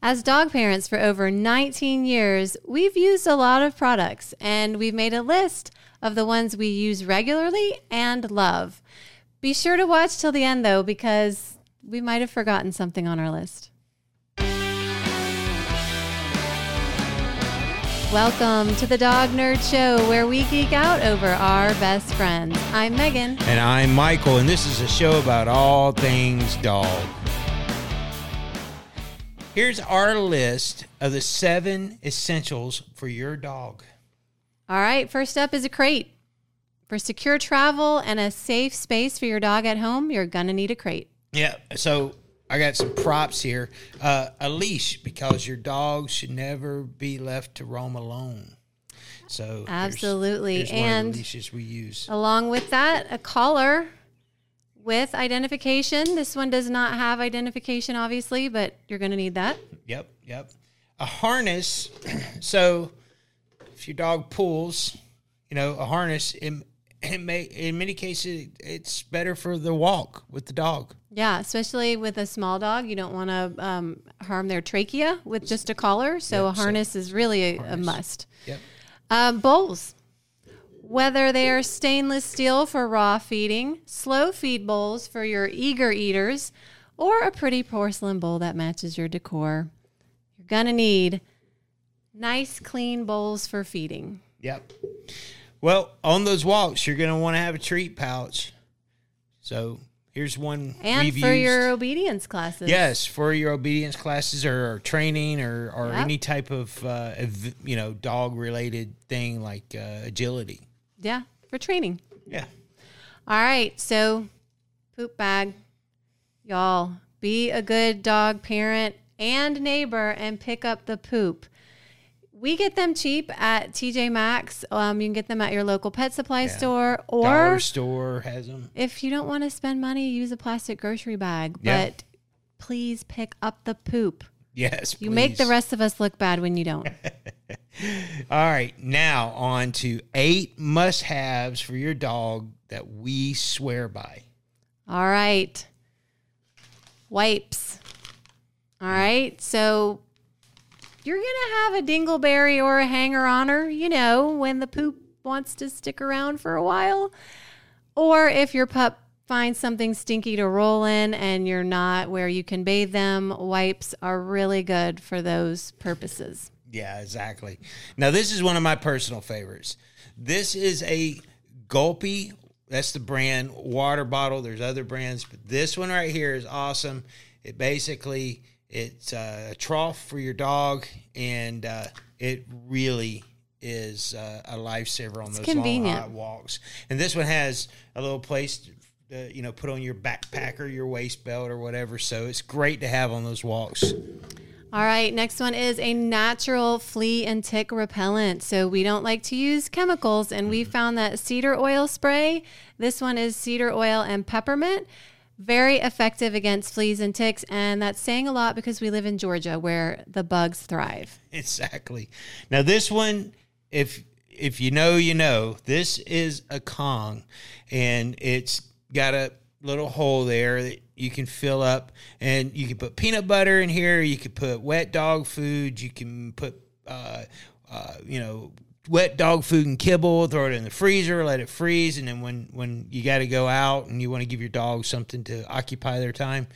As dog parents for over 19 years, we've used a lot of products and we've made a list of the ones we use regularly and love. Be sure to watch till the end though, because we might have forgotten something on our list. Welcome to the Dog Nerd Show, where we geek out over our best friends. I'm Megan. And I'm Michael, and this is a show about all things dog. Here's our list of the seven essentials for your dog. All right, first up is a crate. For secure travel and a safe space for your dog at home, you're going to need a crate. Yeah, so I got some props here. Uh, a leash, because your dog should never be left to roam alone. So absolutely, and leashes we use. Along with that, a collar with identification. This one does not have identification, obviously, but you're going to need that. Yep, yep. A harness. so if your dog pulls, you know, a harness, it, it may, in many cases, it's better for the walk with the dog. Yeah, especially with a small dog, you don't want to um, harm their trachea with just a collar. So yep, a harness so is really a, a must. Yep. Um, bowls. Whether they are stainless steel for raw feeding, slow feed bowls for your eager eaters, or a pretty porcelain bowl that matches your decor, you're going to need nice, clean bowls for feeding. Yep. Well, on those walks, you're going to want to have a treat pouch. So here's one. And for used. your obedience classes. Yes, for your obedience classes or, or training or, or yep. any type of, uh, you know, dog related thing like uh, agility. Yeah, for training. Yeah. All right. So, poop bag. Y'all, be a good dog parent and neighbor and pick up the poop. We get them cheap at TJ Maxx. Um, you can get them at your local pet supply yeah. store or Dollar store has them. If you don't want to spend money, use a plastic grocery bag. Yeah. But please pick up the poop. Yes, you make the rest of us look bad when you don't. All right, now on to eight must haves for your dog that we swear by. All right. Wipes. All right. So you're going to have a dingleberry or a hanger on her, you know, when the poop wants to stick around for a while. Or if your pup finds something stinky to roll in and you're not where you can bathe them, wipes are really good for those purposes. Yeah, exactly. Now, this is one of my personal favorites. This is a Gulpy, that's the brand, water bottle. There's other brands, but this one right here is awesome. It basically it's a trough for your dog, and uh, it really is uh, a lifesaver on it's those convenient. long hot walks. And this one has a little place to, you know, put on your backpack or your waist belt or whatever. So it's great to have on those walks. All right, next one is a natural flea and tick repellent. So we don't like to use chemicals, and we mm-hmm. found that cedar oil spray. This one is cedar oil and peppermint. Very effective against fleas and ticks, and that's saying a lot because we live in Georgia where the bugs thrive. Exactly. Now this one, if if you know, you know. This is a Kong, and it's got a little hole there that you can fill up and you can put peanut butter in here you can put wet dog food you can put uh, uh, you know wet dog food and kibble throw it in the freezer let it freeze and then when when you got to go out and you want to give your dog something to occupy their time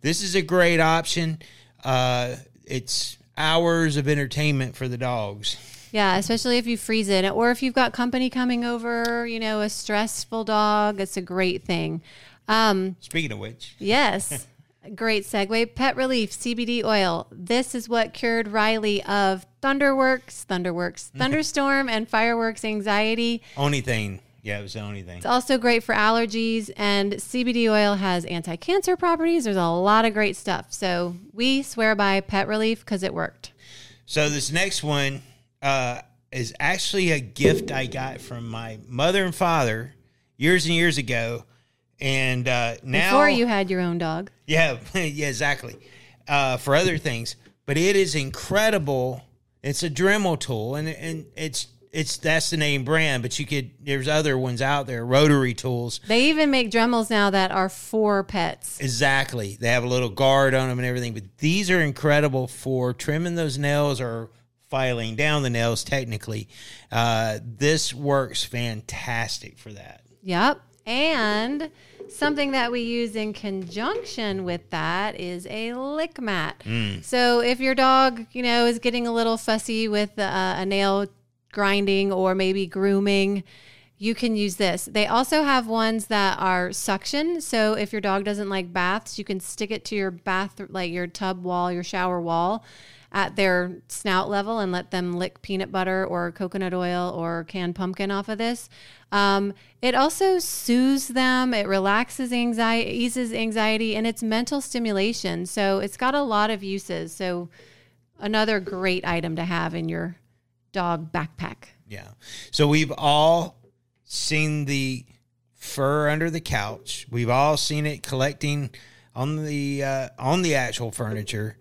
this is a great option uh, it's hours of entertainment for the dogs yeah, especially if you freeze it or if you've got company coming over, you know, a stressful dog, it's a great thing. Um, Speaking of which, yes, great segue. Pet Releaf CBD oil. This is what cured Riley of Thunderworks, Thunderworks, thunderstorm, and fireworks anxiety. Only thing. Yeah, it was the only thing. It's also great for allergies, and CBD oil has anti cancer properties. There's a lot of great stuff. So we swear by Pet Releaf because it worked. So this next one uh, is actually a gift I got from my mother and father years and years ago and uh, now before you had your own dog, yeah, yeah, exactly. Uh, for other things, but it is incredible. It's a Dremel tool, and and it's it's that's the name brand, but you could there's other ones out there, rotary tools. They even make Dremels now that are for pets. Exactly. They have a little guard on them and everything, but these are incredible for trimming those nails or filing down the nails technically. Uh, this works fantastic for that. Yep. And something that we use in conjunction with that is a lick mat. So if your dog, you know, is getting a little fussy with uh, a nail grinding or maybe grooming, you can use this. They also have ones that are suction. So if your dog doesn't like baths, you can stick it to your bath, like your tub wall, your shower wall at their snout level and let them lick peanut butter or coconut oil or canned pumpkin off of this. Um, it also soothes them, it relaxes anxiety, eases anxiety, and it's mental stimulation. So it's got a lot of uses. So another great item to have in your dog backpack. Yeah. So we've all seen the fur under the couch. We've all seen it collecting on the uh, on the actual furniture.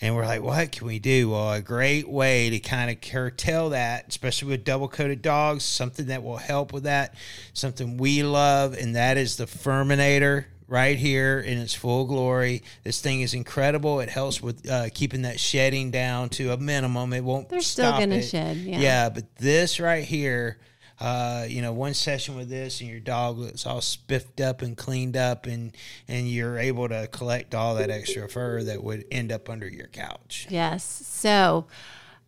And we're like, what can we do? Well, a great way to kind of curtail that, especially with double coated dogs, something that will help with that, something we love, and that is the Furminator right here in its full glory. This thing is incredible. It helps with uh, keeping that shedding down to a minimum. It won't. They're still gonna shed, yeah. yeah, but this right here, uh, you know, one session with this, and your dog looks all spiffed up and cleaned up, and and you're able to collect all that extra fur that would end up under your couch. Yes. So,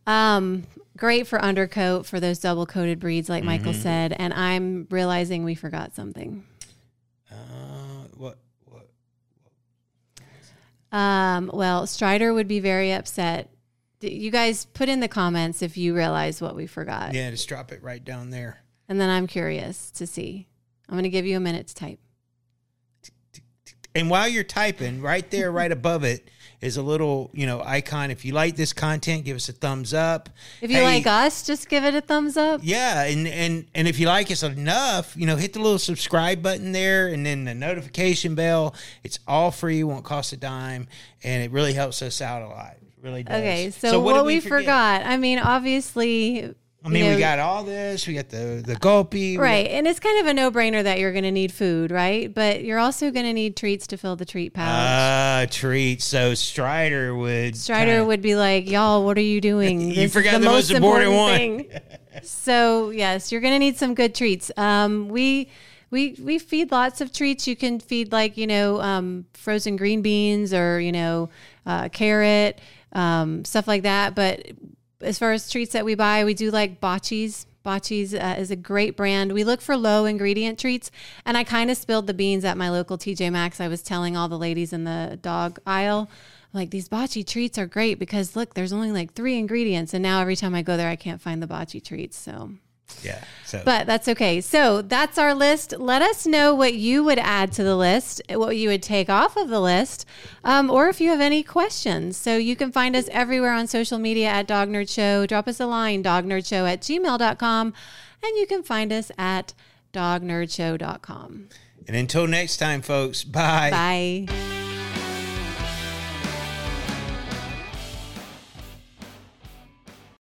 um, great for undercoat for those double coated breeds, like Michael said. And I'm realizing we forgot something. Uh, what? What? Um, well, Strider would be very upset. You guys put in the comments if you realize what we forgot. Yeah, just drop it right down there. And then I'm curious to see. I'm going to give you a minute to type. And while you're typing, right there, right above it, is a little, you know, icon. If you like this content, give us a thumbs up. If you Hey, like us, just give it a thumbs up. Yeah, and and and if you like us enough, you know, hit the little subscribe button there, and then the notification bell. It's all free, won't cost a dime, and it really helps us out a lot. It really does. Okay, so, what, did we forget? forgot. I mean, obviously, I mean, you know, we got all this. We got the the gulpy. right, and it's kind of a no-brainer that you're going to need food, right? But you're also going to need treats to fill the treat pouch. Ah, treats. So Strider would. Strider kinda- would be like, "Y'all, what are you doing? You This forgot the most important one." thing." so yes, you're gonna need some good treats. Um, we we we feed lots of treats. You can feed like you know um, frozen green beans or you know uh, carrot um, stuff like that. But as far as treats that we buy, we do like Bocce's. Bocce's uh, is a great brand. We look for low ingredient treats, and I kind of spilled the beans at my local TJ Maxx. I was telling all the ladies in the dog aisle, like these bocce treats are great because look, there's only like three ingredients, and now every time I go there, I can't find the bocce treats. So Yeah. So. but that's okay. So that's our list. Let us know what you would add to the list, what you would take off of the list, um, or if you have any questions. So you can find us everywhere on social media at Dog Nerd Show. Drop us a line, dognerdshow at gmail.com, and you can find us at dognerdshow.com. and until next time, folks. Bye. Bye.